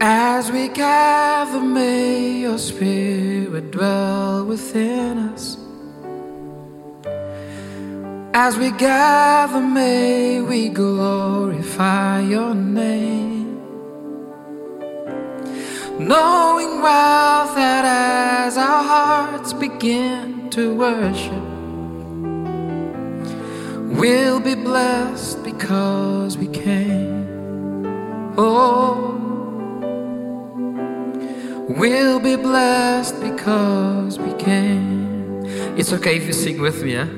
As we gather, may your spirit dwell within us. As we gather, may we glorify your name. Knowing well that as our hearts begin to worship, we'll be blessed because we came. Oh, we'll be blessed because we came. It's okay if you sing with me, yeah?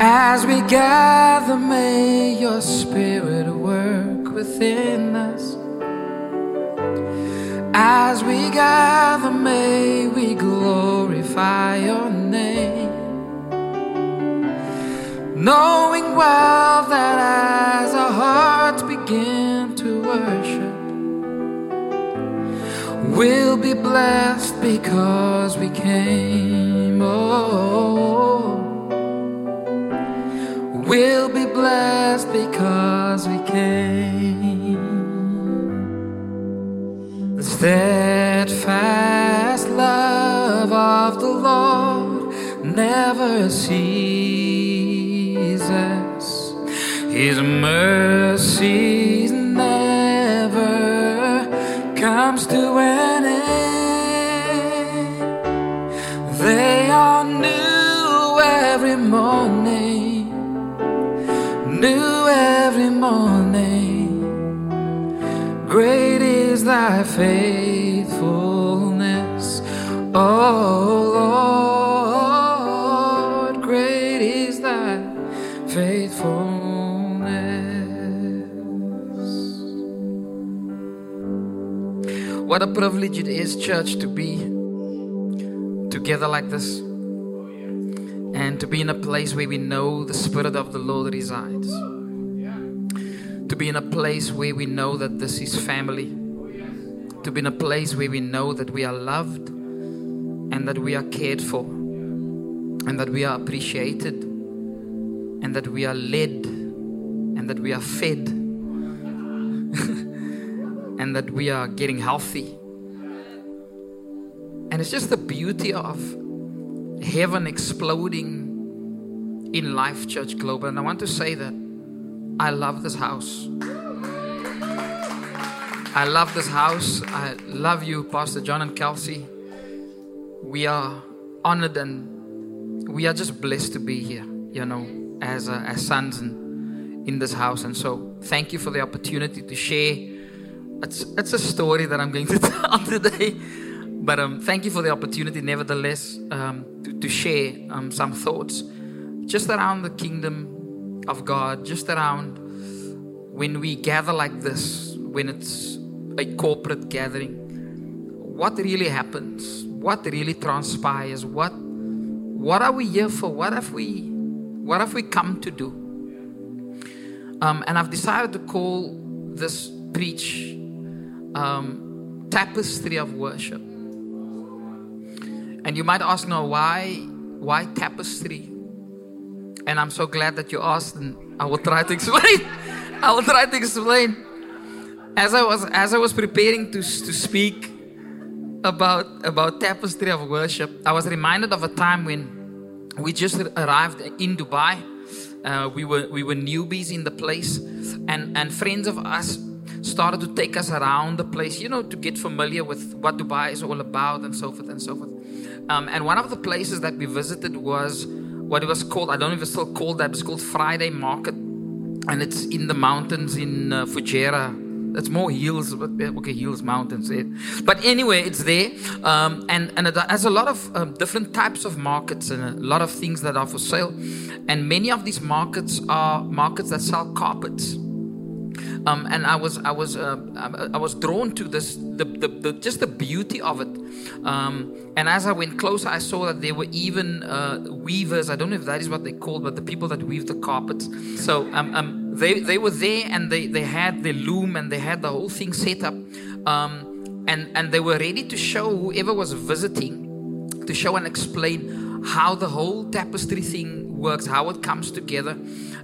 As we gather, may your spirit work within us. As we gather, may we glorify your name. Knowing well that as our hearts begin we'll be blessed because we came. Oh, we'll be blessed because we came. The steadfast love of the Lord never ceases. His mercies to end. They are new every morning, new every morning. Great is thy faithfulness, oh What a privilege it is, church, to be together like this and to be in a place where we know the Spirit of the Lord resides. To be in a place where we know that this is family. To be in a place where we know that we are loved and that we are cared for and that we are appreciated and that we are led and that we are fed and that we are getting healthy. And it's just the beauty of heaven exploding in Life Church Global. And I want to say that I love this house. I love this house. I love you, Pastor John and Kelsey. We are honored and we are just blessed to be here, you know, as, uh, as sons in, in this house. And so, thank you for the opportunity to share. It's, it's a story that I'm going to tell today. But um, thank you for the opportunity, nevertheless, um, to, to share um, some thoughts just around the kingdom of God, just around when we gather like this, when it's a corporate gathering, what really happens, what really transpires, what what are we here for? What have we what have we come to do? Um, and I've decided to call this preach um, tapestry of worship. And you might ask now, why, why tapestry? And I'm so glad that you asked, and I will try to explain. I will try to explain. As I was as I was preparing to, to speak about about tapestry of worship, I was reminded of a time when we just arrived in Dubai. Uh, we were we were newbies in the place, and and friends of us started to take us around the place, you know, to get familiar with what Dubai is all about and so forth and so forth. Um, and one of the places that we visited was what it was called, I don't know if it's still called that, it's called Friday Market. And it's in the mountains in uh, Fujairah. It's more hills, but okay, hills, mountains. But anyway, it's there. Um, and, and it has a lot of um, different types of markets and a lot of things that are for sale. And many of these markets are markets that sell carpets. Um, and I was I was uh, I was drawn to this the, the, the just the beauty of it. Um, and as I went closer, I saw that there were even uh, weavers. I don't know if that is what they called, but the people that weave the carpets. So um, um, they they were there and they they had their loom and they had the whole thing set up. Um, and and they were ready to show whoever was visiting to show and explain how the whole tapestry thing works, how it comes together.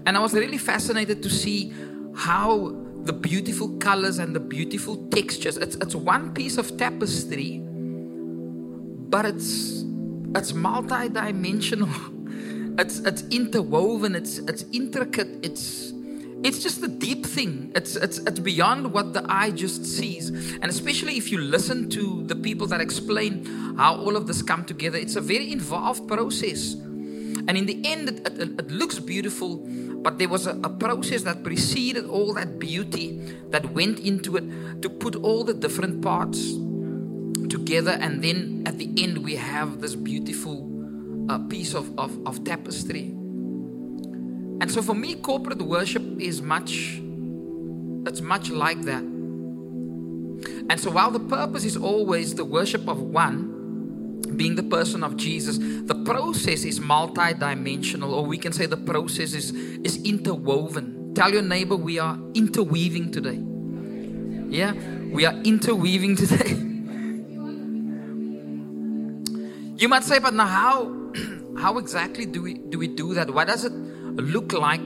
And I was really fascinated to see how the beautiful colors and the beautiful textures. It's, it's one piece of tapestry, but it's it's multi-dimensional. It's it's interwoven. It's it's intricate. It's it's just a deep thing. It's it's it's beyond what the eye just sees. And especially if you listen to the people that explain how all of this come together, it's a very involved process. And in the end, it, it, it looks beautiful, but there was a, a, process that preceded all that beauty that went into it to put all the different parts together. And then at the end, we have this beautiful uh, piece of, of, of tapestry. And so for me, corporate worship is much, it's much like that. And so while the purpose is always the worship of one, being the person of Jesus, the process is multi-dimensional, or we can say the process is, is interwoven. Tell your neighbor we are interweaving today. Yeah, we are interweaving today. you might say, but now how how exactly do we do we do that? What does it look like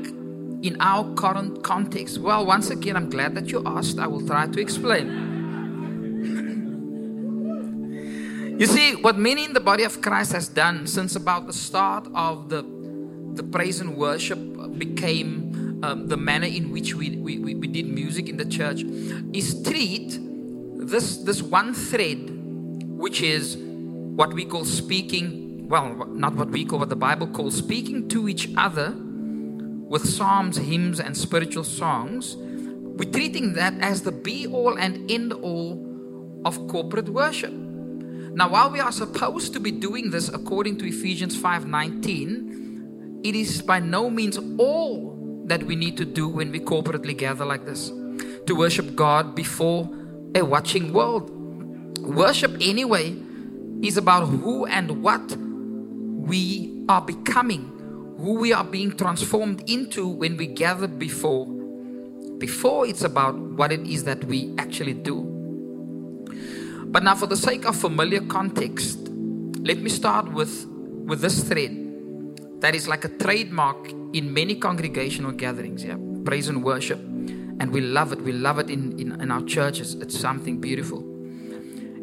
in our current context? Well, once again, I'm glad that you asked. I will try to explain. You see, what many in the body of Christ has done since about the start of the, the praise and worship became um, the manner in which we, we, we did music in the church is treat this, this one thread, which is what we call speaking, well, not what we call, what the Bible calls speaking to each other with psalms, hymns, and spiritual songs. We're treating that as the be all and end all of corporate worship. Now, while we are supposed to be doing this according to Ephesians 5:19, it is by no means all that we need to do when we corporately gather like this to worship God before a watching world. Worship anyway is about who and what we are becoming, who we are being transformed into when we gather before. Before it's about what it is that we actually do. But now, for the sake of familiar context, let me start with, with this thread that is like a trademark in many congregational gatherings, yeah, praise and worship. And we love it. We love it in, in, in our churches. It's something beautiful.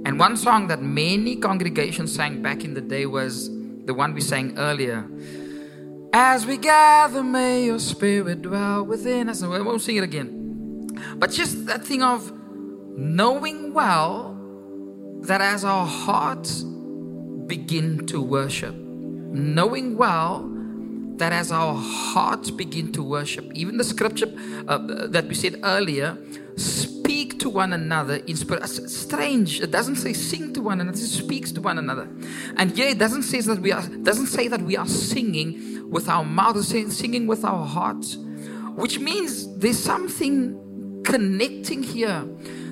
And one song that many congregations sang back in the day was the one we sang earlier. As we gather, may your spirit dwell within us. I won't sing it again. But just that thing of knowing well that as our hearts begin to worship, knowing well that as our hearts begin to worship, even the scripture uh, that we said earlier, speak to one another in spirit. Strange. It doesn't say sing to one another. It speaks to one another. And yeah, it doesn't say that we are doesn't say that we are singing with our mouths. It's saying singing with our hearts, which means there's something connecting here.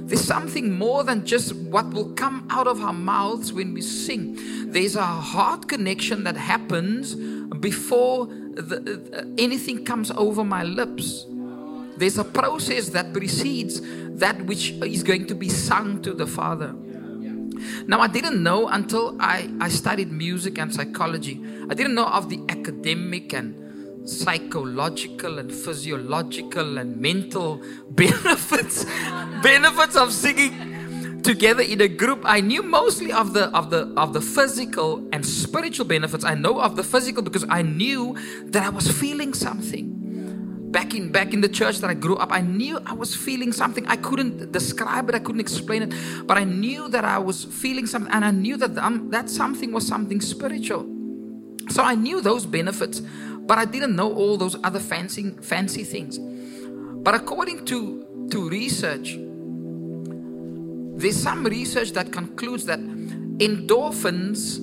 There's something more than just what will come out of our mouths when we sing. There's a heart connection that happens before the, anything comes over my lips. There's a process that precedes that which is going to be sung to the Father. Now, I didn't know until I, I studied music and psychology. I didn't know of the academic and psychological and physiological and mental benefits benefits of singing together in a group. I knew mostly of the of the of the physical and spiritual benefits. I know of the physical because i knew that i was feeling something. Back in back in the church that i grew up i knew i was feeling something. I couldn't describe it. I couldn't explain it. But i knew that i was feeling something and i knew that um, that something was something spiritual. So i knew those benefits but I didn't know all those other fancy, fancy things. But according to, to research, there's some research that concludes that endorphins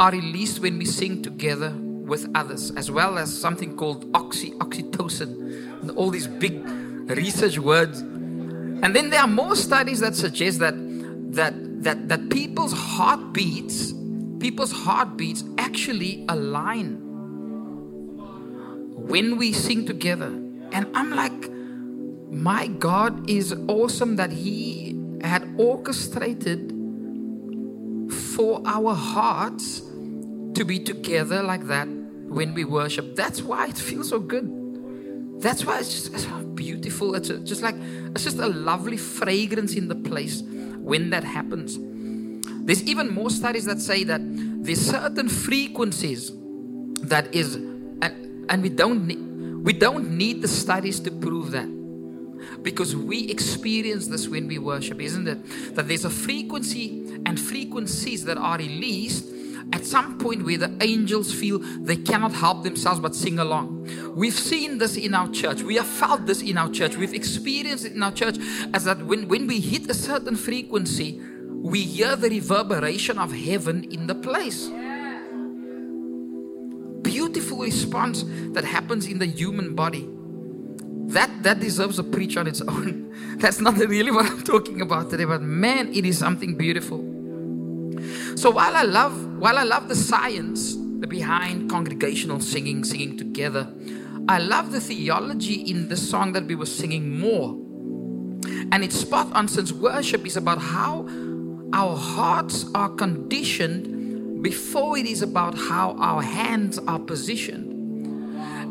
are released when we sing together with others, as well as something called oxy, oxytocin, and all these big research words. And then there are more studies that suggest that that that that people's heartbeats, people's heartbeats actually align when we sing together. And I'm like, my God is awesome that He had orchestrated for our hearts to be together like that when we worship. That's why it feels so good. That's why it's just it's beautiful. It's just like it's just a lovely fragrance in the place when that happens. There's even more studies that say that there's certain frequencies that is, and, we don't need, we don't need the studies to prove that because we experience this when we worship, isn't it? That there's a frequency and frequencies that are released at some point where the angels feel they cannot help themselves but sing along. We've seen this in our church. We have felt this in our church. We've experienced it in our church as that when, when we hit a certain frequency, we hear the reverberation of heaven in the place. Beautiful response that happens in the human body. That, that deserves a preach on its own. That's not really what I'm talking about today, but man, it is something beautiful. So while I love while I love the science behind congregational singing, singing together, I love the theology in the song that we were singing more. And it's spot on since worship is about how our hearts are conditioned before it is about how our hands are positioned.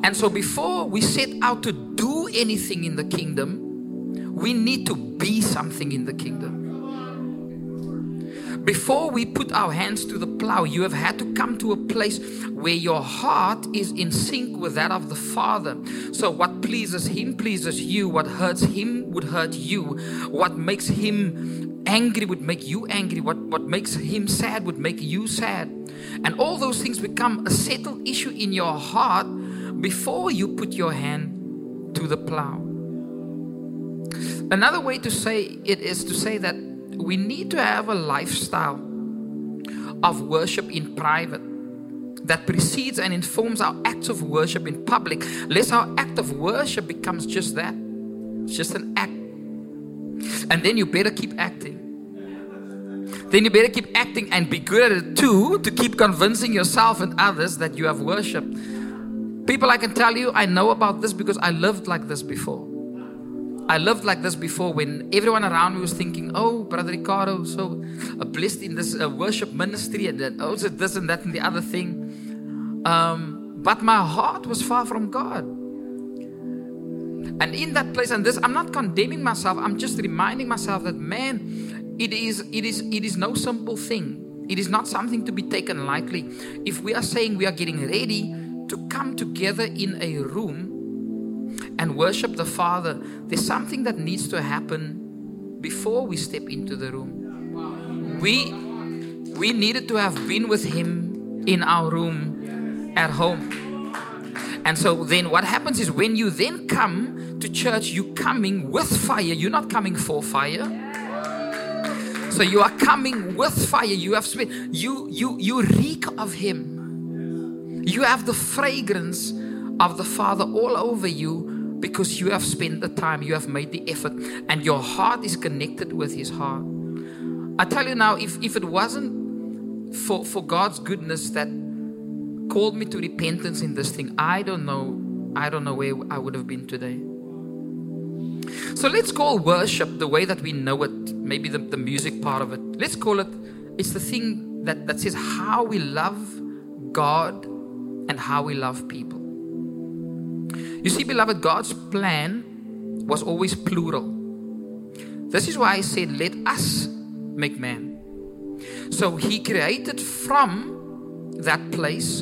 And so before we set out to do anything in the kingdom, we need to be something in the kingdom. Before we put our hands to the plow, you have had to come to a place where your heart is in sync with that of the Father. So, what pleases Him pleases you, what hurts Him would hurt you, what makes Him angry would make you angry, what, what makes Him sad would make you sad. And all those things become a settled issue in your heart before you put your hand to the plow. Another way to say it is to say that we need to have a lifestyle of worship in private that precedes and informs our acts of worship in public, lest our act of worship becomes just that. It's just an act. And then you better keep acting. Then you better keep acting and be good at it too to keep convincing yourself and others that you have worship. People, I can tell you, I know about this because I lived like this before. I lived like this before when everyone around me was thinking, oh, Brother Ricardo, so blessed in this worship ministry, and then, oh, so this and that and the other thing. Um, but my heart was far from God. And in that place, and this, I'm not condemning myself, I'm just reminding myself that, man, it is, it is, it is no simple thing. It is not something to be taken lightly. If we are saying we are getting ready to come together in a room and worship the Father, there's something that needs to happen before we step into the room. We we needed to have been with Him in our room at home. And so then what happens is when you then come to church, you're coming with fire. You're not coming for fire. So you are coming with fire. You have spirit. You you you reek of Him. You have the fragrance of the Father all over you because you have spent the time, you have made the effort, and your heart is connected with His heart. I tell you now, if, if it wasn't for, for God's goodness that called me to repentance in this thing, I don't know, I don't know where I would have been today. So let's call worship the way that we know it, maybe the, the music part of it. Let's call it, it's the thing that, that says how we love God and how we love people. You see, beloved, God's plan was always plural. This is why I said, Let us make man. So he created from that place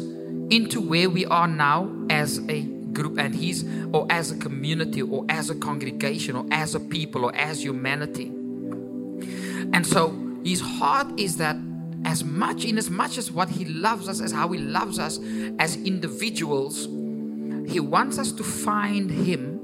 into where we are now as a group and he's or as a community or as a congregation or as a people or as humanity. And so his heart is that as much in as much as what he loves us as how he loves us as individuals he wants us to find Him,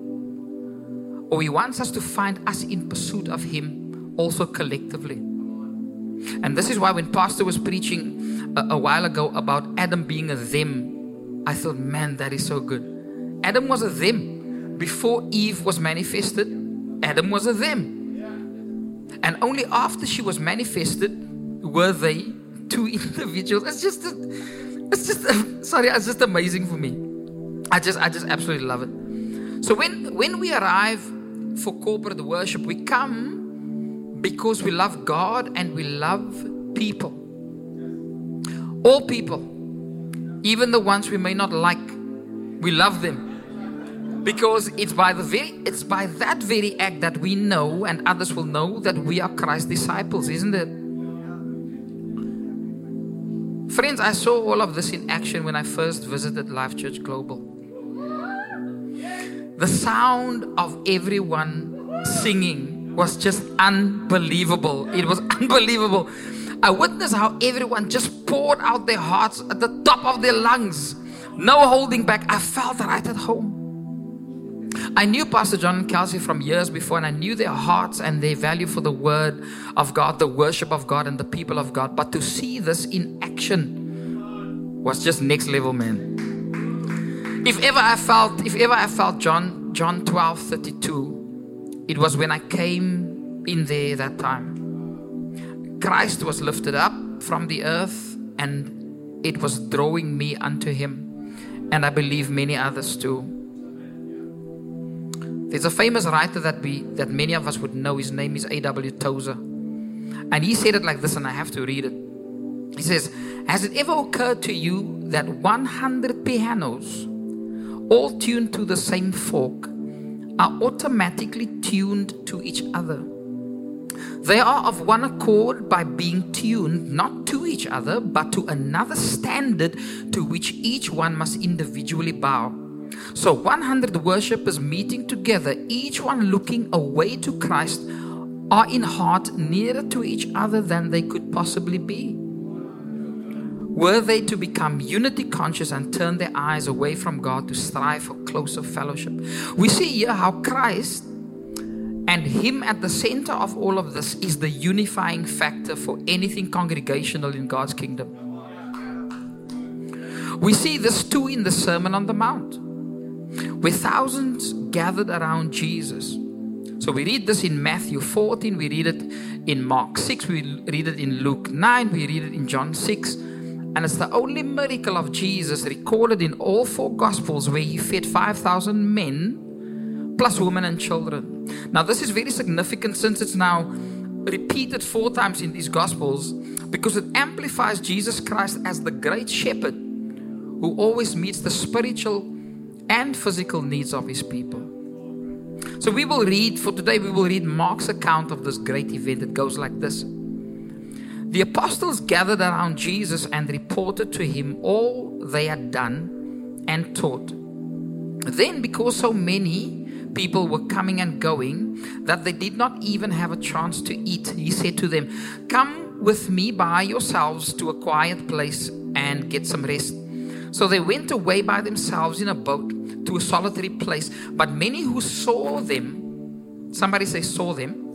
or He wants us to find us in pursuit of Him also collectively. And this is why when Pastor was preaching a, a while ago about Adam being a them, I thought, man, that is so good. Adam was a them. Before Eve was manifested, Adam was a them. And only after she was manifested were they two individuals. It's just, it's just, sorry, it's just amazing for me. I just I just absolutely love it. So when when we arrive for corporate worship, we come because we love God and we love people. All people, even the ones we may not like, we love them. Because it's by the very it's by that very act that we know and others will know that we are Christ's disciples, isn't it? Friends, I saw all of this in action when I first visited Life Church Global. The sound of everyone singing was just unbelievable. It was unbelievable. I witnessed how everyone just poured out their hearts at the top of their lungs. No holding back. I felt right at home. I knew Pastor John and Kelsey from years before, and I knew their hearts and their value for the Word of God, the worship of God, and the people of God. But to see this in action was just next level, man. If ever I felt, if ever I felt John, John 12 32, it was when I came in there that time. Christ was lifted up from the earth, and it was drawing me unto Him and I believe many others too. There's a famous writer that we that many of us would know. His name is A.W. Tozer. And he said it like this, and I have to read it. He says, Has it ever occurred to you that 100 pianos, all tuned to the same fork, are automatically tuned to each other? They are of one accord by being tuned not to each other, but to another standard to which each one must individually bow. So 100 worshippers meeting together, each one looking away to Christ, are in heart nearer to each other than they could possibly be. Were they to become unity conscious and turn their eyes away from God to strive for closer fellowship? We see here how Christ and Him at the center of all of this is the unifying factor for anything congregational in God's kingdom. We see this too in the Sermon on the Mount, where thousands gathered around Jesus. So we read this in Matthew 14, we read it in Mark 6, we read it in Luke 9, we read it in John 6. And it's the only miracle of Jesus recorded in all four Gospels where he fed 5,000 men plus women and children. Now, this is very significant since it's now repeated four times in these Gospels because it amplifies Jesus Christ as the great shepherd who always meets the spiritual and physical needs of his people. So, we will read, for today, we will read Mark's account of this great event. It goes like this The apostles gathered around Jesus and reported to him all they had done and taught. Then, because so many people were coming and going that they did not even have a chance to eat. He said to them, Come with me by yourselves to a quiet place and get some rest. So they went away by themselves in a boat to a solitary place. But many who saw them, somebody say, saw them,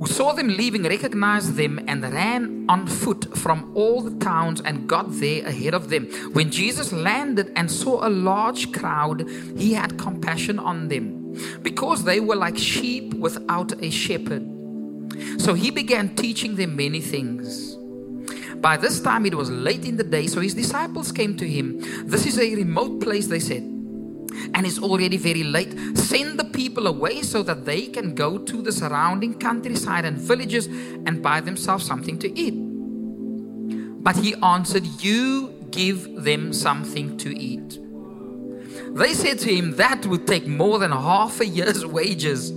who saw them leaving recognized them and ran on foot from all the towns and got there ahead of them. When Jesus landed and saw a large crowd, he had compassion on them because they were like sheep without a shepherd. So he began teaching them many things. By this time it was late in the day, so his disciples came to him. This is a remote place, they said and it's already very late. Send the people away so that they can go to the surrounding countryside and villages and buy themselves something to eat. But he answered, You give them something to eat. They said to him, That would take more than half a year's wages.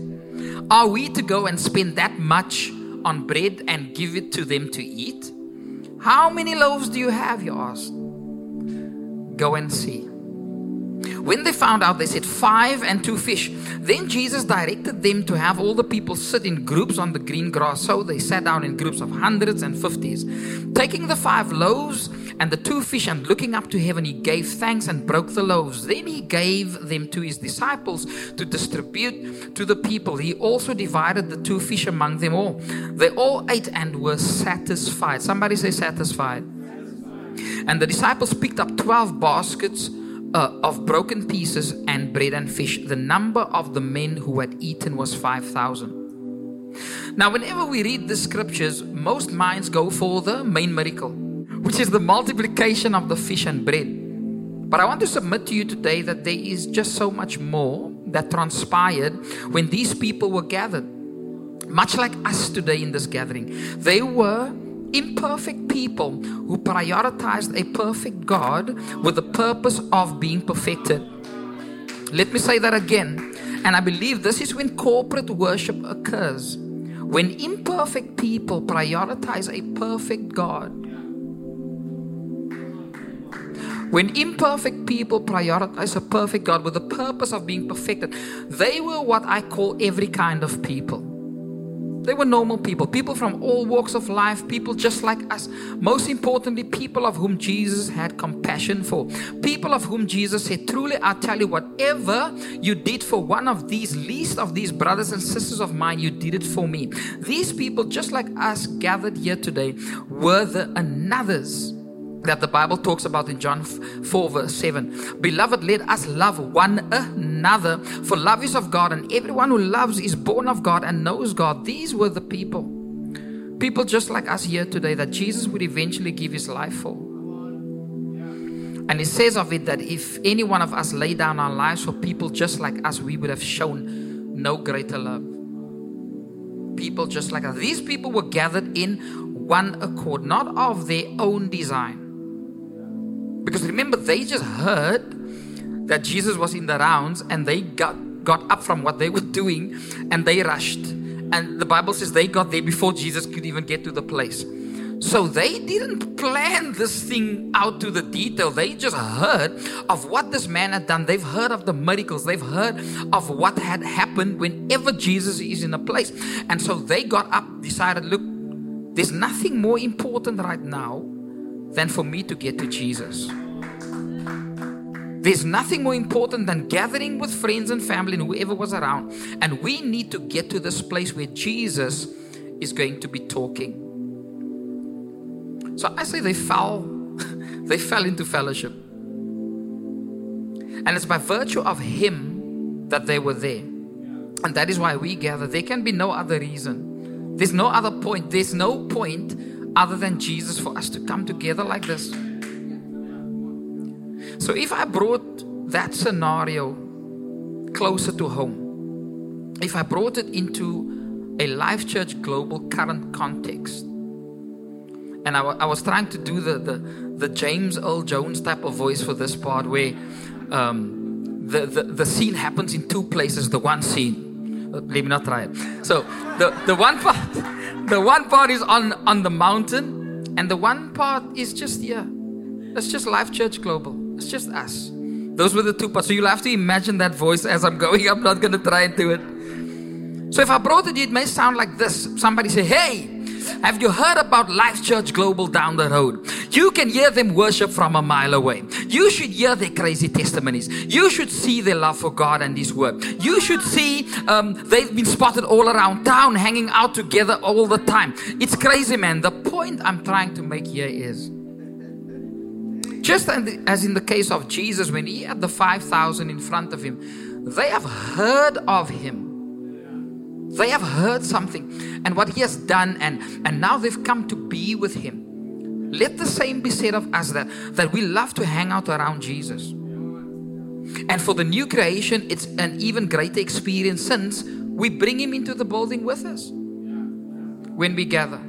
Are we to go and spend that much on bread and give it to them to eat? How many loaves do you have? You asked. Go and see. When they found out, they said, Five and two fish. Then Jesus directed them to have all the people sit in groups on the green grass. So they sat down in groups of hundreds and fifties. Taking the five loaves and the two fish and looking up to heaven, he gave thanks and broke the loaves. Then he gave them to his disciples to distribute to the people. He also divided the two fish among them all. They all ate and were satisfied. Somebody say satisfied. And the disciples picked up 12 baskets uh, of broken pieces and bread and fish. The number of the men who had eaten was 5,000. Now, whenever we read the scriptures, most minds go for the main miracle, which is the multiplication of the fish and bread. But I want to submit to you today that there is just so much more that transpired when these people were gathered. Much like us today in this gathering, they were imperfect people who prioritized a perfect God with the purpose of being perfected. Let me say that again. And I believe this is when corporate worship occurs. When imperfect people prioritize a perfect God. When imperfect people prioritize a perfect God with the purpose of being perfected, they were what I call every kind of people. They were normal people, people from all walks of life, people just like us. Most importantly, people of whom Jesus had compassion for. People of whom Jesus said, Truly, I tell you, whatever you did for one of these least of these brothers and sisters of mine, you did it for me. These people, just like us gathered here today, were the anothers that the Bible talks about in John 4, verse 7. Beloved, let us love one another, for love is of God, and everyone who loves is born of God and knows God. These were the people. People just like us here today that Jesus would eventually give his life for. And it says of it that if any one of us lay down our lives for people just like us, we would have shown no greater love. People just like us. These people were gathered in one accord, not of their own design. Because remember, they just heard that Jesus was in the rounds and they got, got up from what they were doing and they rushed. And the Bible says they got there before Jesus could even get to the place. So they didn't plan this thing out to the detail. They just heard of what this man had done. They've heard of the miracles. They've heard of what had happened whenever Jesus is in a place. And so they got up, decided, look, there's nothing more important right now than for me to get to Jesus. There's nothing more important than gathering with friends and family and whoever was around. And we need to get to this place where Jesus is going to be talking. So I say they fell, they fell into fellowship. And it's by virtue of Him that they were there. And that is why we gather. There can be no other reason. There's no other point. There's no point other than Jesus for us to come together like this. So if I brought that scenario closer to home, if I brought it into a Life Church Global current context, and I, I was trying to do the, the, the James Earl Jones type of voice for this part where um, the, the, the scene happens in two places, the one scene. Let me not try it. So the, the one part the one part is on, on the mountain, and the one part is just here. It's just Life Church Global. It's just us. Those were the two parts. So you'll have to imagine that voice as I'm going. I'm not to try and do it. So if I brought it, it may sound like this. Somebody say, Hey, have you heard about Life Church Global down the road? You can hear them worship from a mile away. You should hear their crazy testimonies. You should see their love for God and His Word. You should see um, they've been spotted all around town, hanging out together all the time. It's crazy, man. The point I'm trying to make here is just as in the case of Jesus, when he had the 5,000 in front of him, they have heard of him. They have heard something and what he has done, and, and now they've come to be with him. Let the same be said of us that, that we love to hang out around Jesus. And for the new creation, it's an even greater experience since we bring him into the building with us when we gather.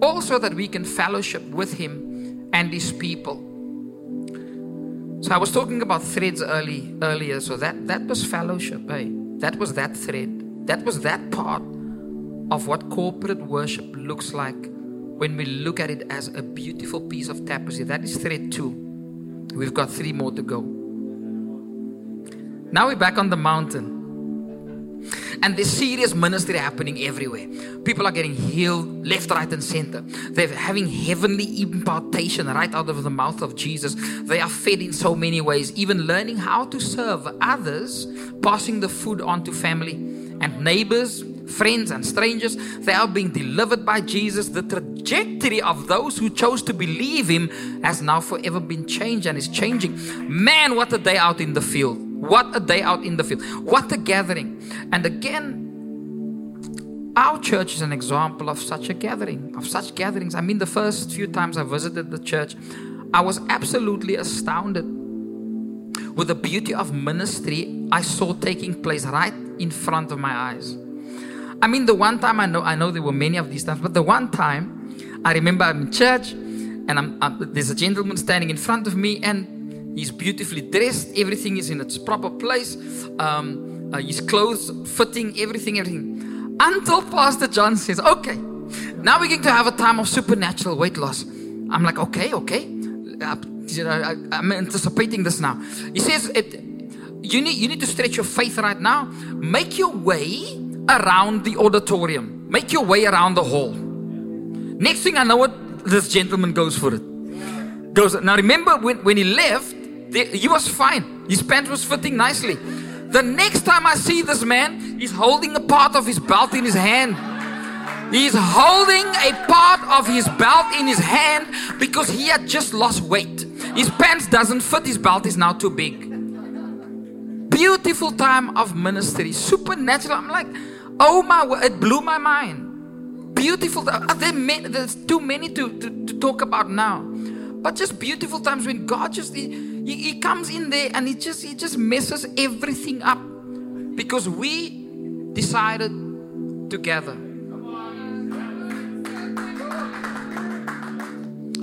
Also, that we can fellowship with him and his people. So I was talking about threads early earlier. So that, that was fellowship? That was that thread. That was that part of what corporate worship looks like when we look at it as a beautiful piece of tapestry. That is thread two. We've got three more to go. Now we're back on the mountain. And there's serious ministry happening everywhere. People are getting healed left, right, and center. They're having heavenly impartation right out of the mouth of Jesus. They are fed in so many ways, even learning how to serve others, passing the food on to family and neighbors, friends, and strangers. They are being delivered by Jesus. The trajectory of those who chose to believe Him has now forever been changed and is changing. Man, what a day out in the field! What a day out in the field! What a gathering! And again, our church is an example of such a gathering, of such gatherings. I mean, the first few times I visited the church, I was absolutely astounded with the beauty of ministry I saw taking place right in front of my eyes. I mean, the one time I know, I know there were many of these times, but the one time I remember I'm in church and I'm, I'm, there's a gentleman standing in front of me and he's beautifully dressed. Everything is in its proper place. Um, uh, his clothes fitting, everything, everything. Until Pastor John says, okay, now we're going to have a time of supernatural weight loss. I'm like, okay, okay. Uh, I, am anticipating this now. He says, it, you, need, you need to stretch your faith right now. Make your way around the auditorium, make your way around the hall. Next thing I know, it, this gentleman goes for it. Goes now. Remember when, when he left, the, he was fine. His pants was fitting nicely. The next time I see this man, he's holding a part of his belt in his hand. He's holding a part of his belt in his hand because he had just lost weight. His pants doesn't fit, his belt is now too big. Beautiful time of ministry, supernatural. I'm like, oh my, word, it blew my mind. Beautiful. Ah, there's too many to, to, to, talk about now, but just beautiful times when God just he, he, he comes in there and he just he just messes everything up because we decided together.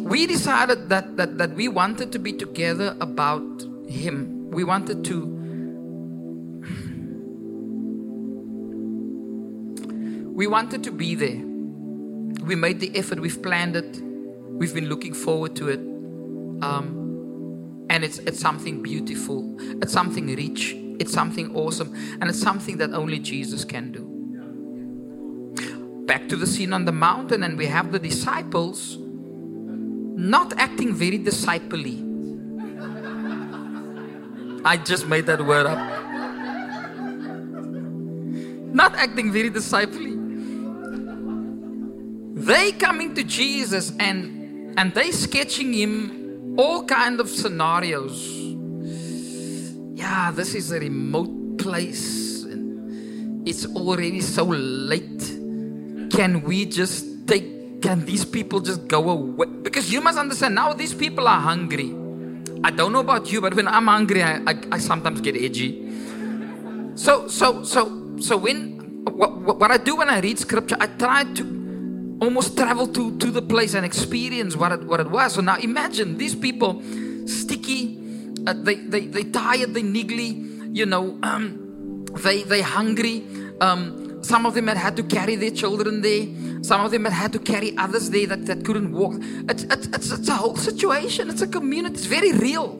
We decided that, that, that we wanted to be together about Him. We wanted to. We wanted to be there. We made the effort, we've planned it, we've been looking forward to it. Um, and it's, it's something beautiful, it's something rich, it's something awesome, and it's something that only Jesus can do. Back to the scene on the mountain, and we have the disciples not acting very disciplely. I just made that word up. Not acting very disciplely. They coming to Jesus and and they sketching him all kind of scenarios. Yeah, this is a remote place. And it's already so late. Can we just take can these people just go away? Because you must understand now these people are hungry. I don't know about you, but when I'm hungry, I, I, I sometimes get edgy. So, so, so, so when what, what I do when I read scripture, I try to almost travel to, to the place and experience what it, what it was. So now imagine these people, sticky, uh, they, they, they tired, they niggly, you know, um, they, they hungry. Um, some of them had had to carry their children there. Some of them had to carry others there that, that couldn't walk. It's, it's, it's, it's a whole situation. It's a community. It's very real.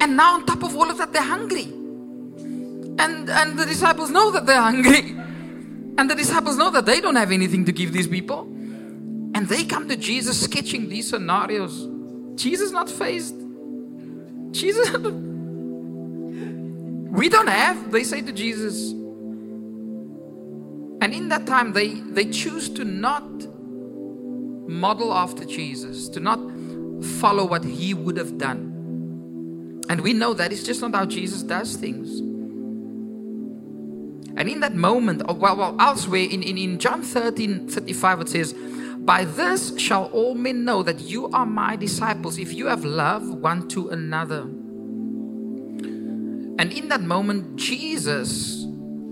And now, on top of all of that, they're hungry. And, and the disciples know that they're hungry. And the disciples know that they don't have anything to give these people. And they come to Jesus sketching these scenarios. Jesus not fazed. Jesus, we don't have. They say to Jesus, and in that time, they, they choose to not model after Jesus, to not follow what he would have done. And we know that is just not how Jesus does things. And in that moment, oh, well, well elsewhere in, in, in John 13 35, it says, By this shall all men know that you are my disciples if you have love one to another. And in that moment, Jesus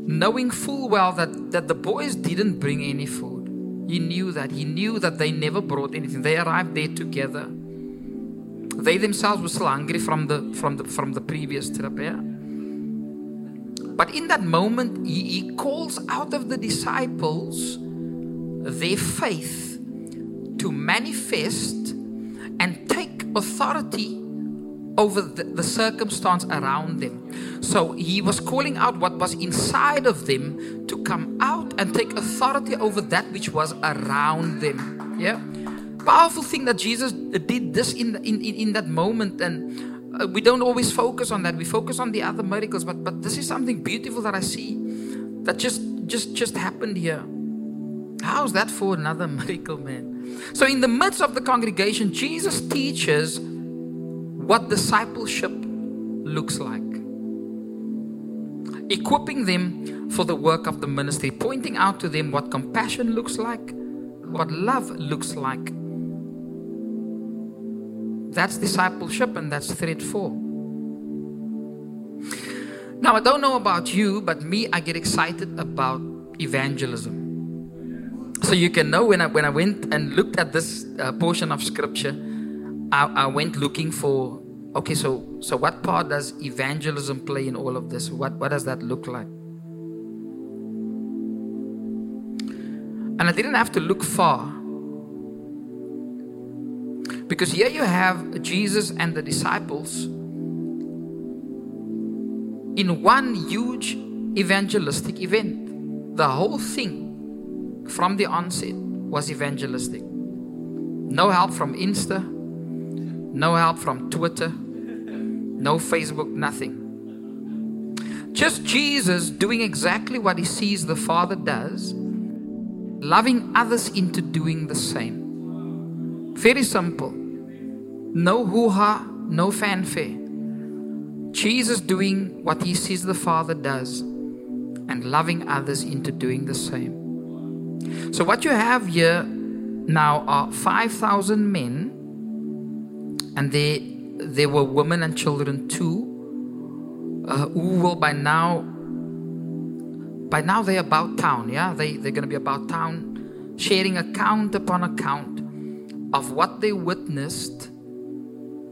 knowing full well that, that the boys didn't bring any food. He knew that. He knew that they never brought anything. They arrived there together. They themselves were still hungry from the from the from the previous trip. Yeah? But in that moment, he, he calls out of the disciples their faith to manifest and take authority over the, the, circumstance around them. So he was calling out what was inside of them to come out and take authority over that which was around them. Yeah. Powerful thing that Jesus did this in, in, in that moment. And uh, we don't always focus on that. We focus on the other miracles. But, but this is something beautiful that I see that just, just, just happened here. How's that for another miracle, man? So, in the midst of the congregation, Jesus teaches what discipleship looks like. Equipping them for the work of the ministry, pointing out to them what compassion looks like, what love looks like. That's discipleship, and that's thread four. Now, I don't know about you, but me, I get excited about evangelism. So you can know when I when I went and looked at this uh, portion of scripture, I, I went looking for okay. So so what part does evangelism play in all of this? What what does that look like? And I didn't have to look far. Because here you have Jesus and the disciples in one huge evangelistic event. The whole thing from the onset was evangelistic. No help from Insta, no help from Twitter, no Facebook, nothing. Just Jesus doing exactly what he sees the Father does, loving others into doing the same. Very simple. No hoo ha, no fanfare. Jesus doing what he sees the Father does and loving others into doing the same. So, what you have here now are 5,000 men, and they, there were women and children too, uh, who will by now, by now they're about town, yeah? They, they're going to be about town, sharing account upon account of what they witnessed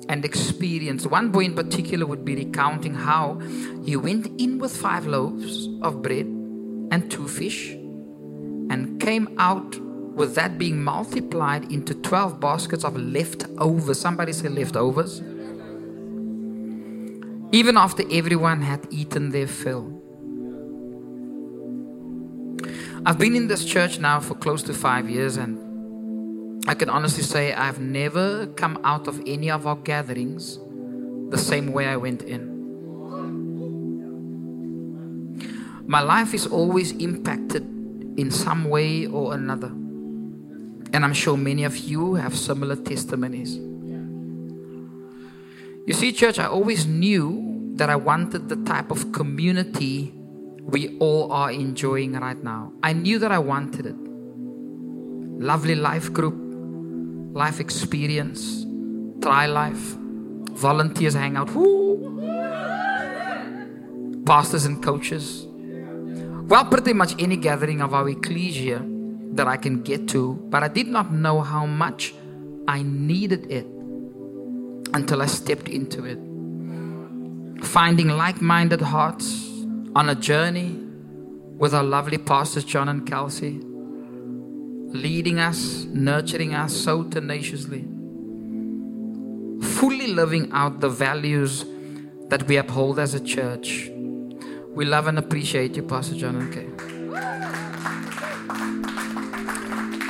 and experienced. One boy in particular would be recounting how he went in with five loaves of bread and two fish and came out with that being multiplied into 12 baskets of leftovers. Somebody say leftovers. Even after everyone had eaten their fill. I've been in this church now for close to five years and I can honestly say I've never come out of any of our gatherings the same way I went in. My life is always impacted in some way or another. And I'm sure many of you have similar testimonies. You see, church, I always knew that I wanted the type of community we all are enjoying right now. I knew that I wanted it. Lovely life group, life experience, try life, volunteers hang out, Woo! pastors and coaches. Well, pretty much any gathering of our ecclesia that I can get to, but I did not know how much I needed it until I stepped into it. Finding like minded hearts on a journey with our lovely pastors, John and Kelsey leading us, nurturing us so tenaciously, fully living out the values that we uphold as a church. We love and appreciate you, Pastor John and Kay.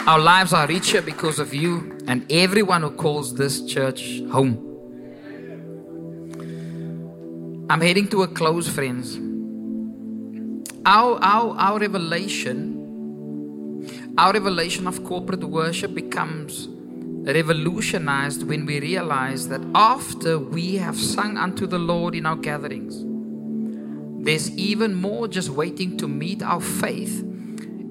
Our lives are richer because of you and everyone who calls this church home. I'm heading to a close, friends. Our, our, our revelation our revelation of corporate worship becomes revolutionized when we realize that after we have sung unto the Lord in our gatherings, there's even more just waiting to meet our faith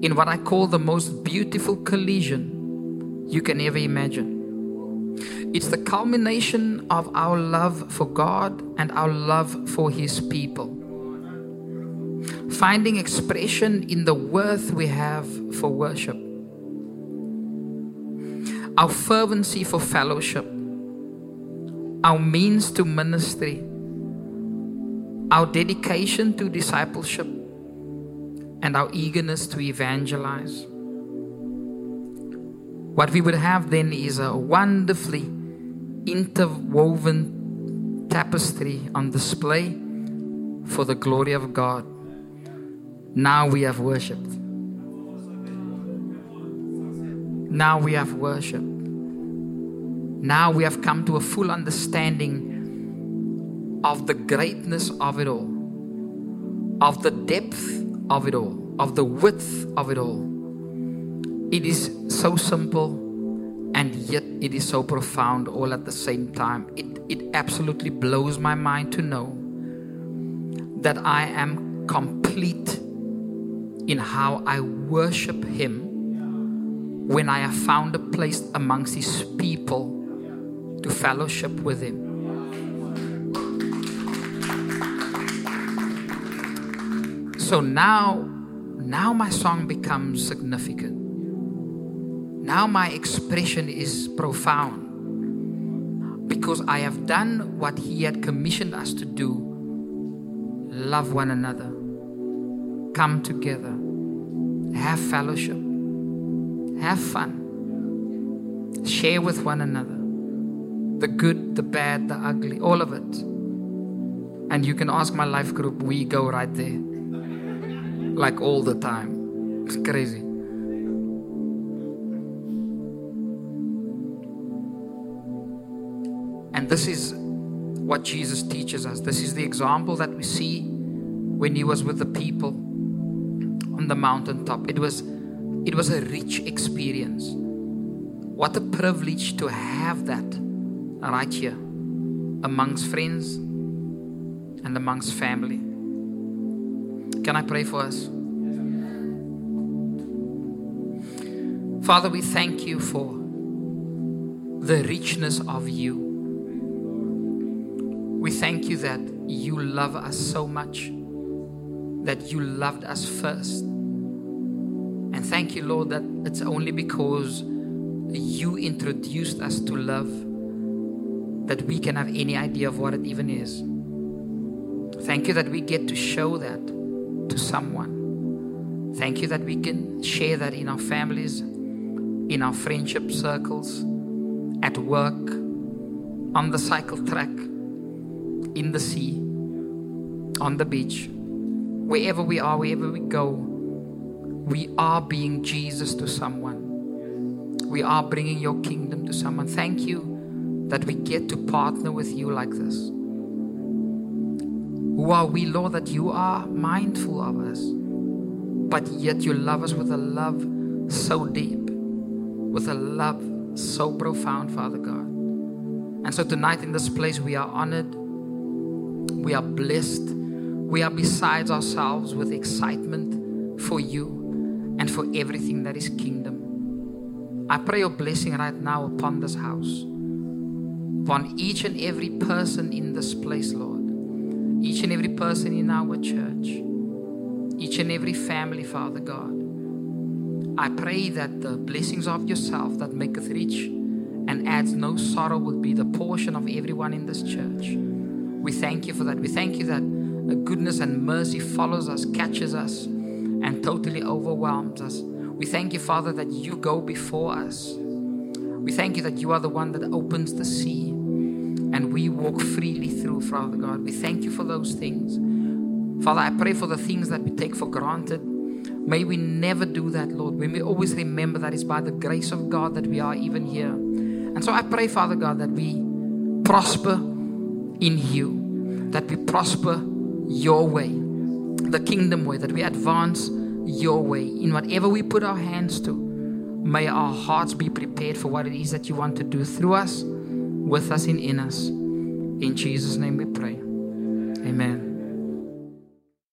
in what I call the most beautiful collision you can ever imagine. It's the culmination of our love for God and our love for His people. Finding expression in the worth we have for worship, our fervency for fellowship, our means to ministry, our dedication to discipleship, and our eagerness to evangelize. What we would have then is a wonderfully interwoven tapestry on display for the glory of God. Now we have worshiped. Now we have worshiped. Now we have come to a full understanding of the greatness of it all, of the depth of it all, of the width of it all. It is so simple and yet it is so profound all at the same time. It, it absolutely blows my mind to know that I am complete in how I worship Him when I have found a place amongst His people to fellowship with Him. So now, now my song becomes significant. Now my expression is profound. Because I have done what He had commissioned us to do. Love one another, come together, have fellowship, have fun, share with one another. The good, the bad, the ugly, all of it. And you can ask my life group, we go right there. Like all the time. It's crazy. And this is what Jesus teaches us. This is the example that we see when he was with the people on the mountaintop. It was it was a rich experience. What a privilege to have that right here amongst friends and amongst family. Can I pray for us? Father, we thank you for the richness of you. We thank you that you love us so much, that you loved us first. And thank you, Lord, that it's only because you introduced us to love that we can have any idea of what it even is. Thank you that we get to show that to someone. Thank you that we can share that in our families, in our friendship circles, at work, on the cycle track, in the sea, on the beach, wherever we are, wherever we go, we are being Jesus to someone. We are bringing your kingdom to someone. Thank you that we get to partner with you like this. Who are we, Lord, that you are mindful of us, but yet you love us with a love so deep, with a love so profound, Father God. And so tonight in this place, we are honored, we are blessed, we are besides ourselves with excitement for you and for everything that is kingdom. I pray your blessing right now upon this house, upon each and every person in this place, Lord, each and every person in our church, each and every family, Father God. I pray that the blessings of yourself that maketh rich and adds no sorrow would be the portion of everyone in this church. We thank you for that. We thank you that goodness and mercy follows us, catches us, and totally overwhelms us. We thank you, Father, that you go before us. We thank you that you are the one that opens the sea and we walk freely through, Father God. We thank you for those things. Father, I pray for the things that we take for granted. May we never do that, Lord. We may always remember that it's by the grace of God that we are even here. And so I pray, Father God, that we prosper in you, that we prosper your way, the kingdom way, that we advance your way in whatever we put our hands to. May our hearts be prepared for what it is that you want to do through us, with us, and in us. In Jesus' name we pray. Amen.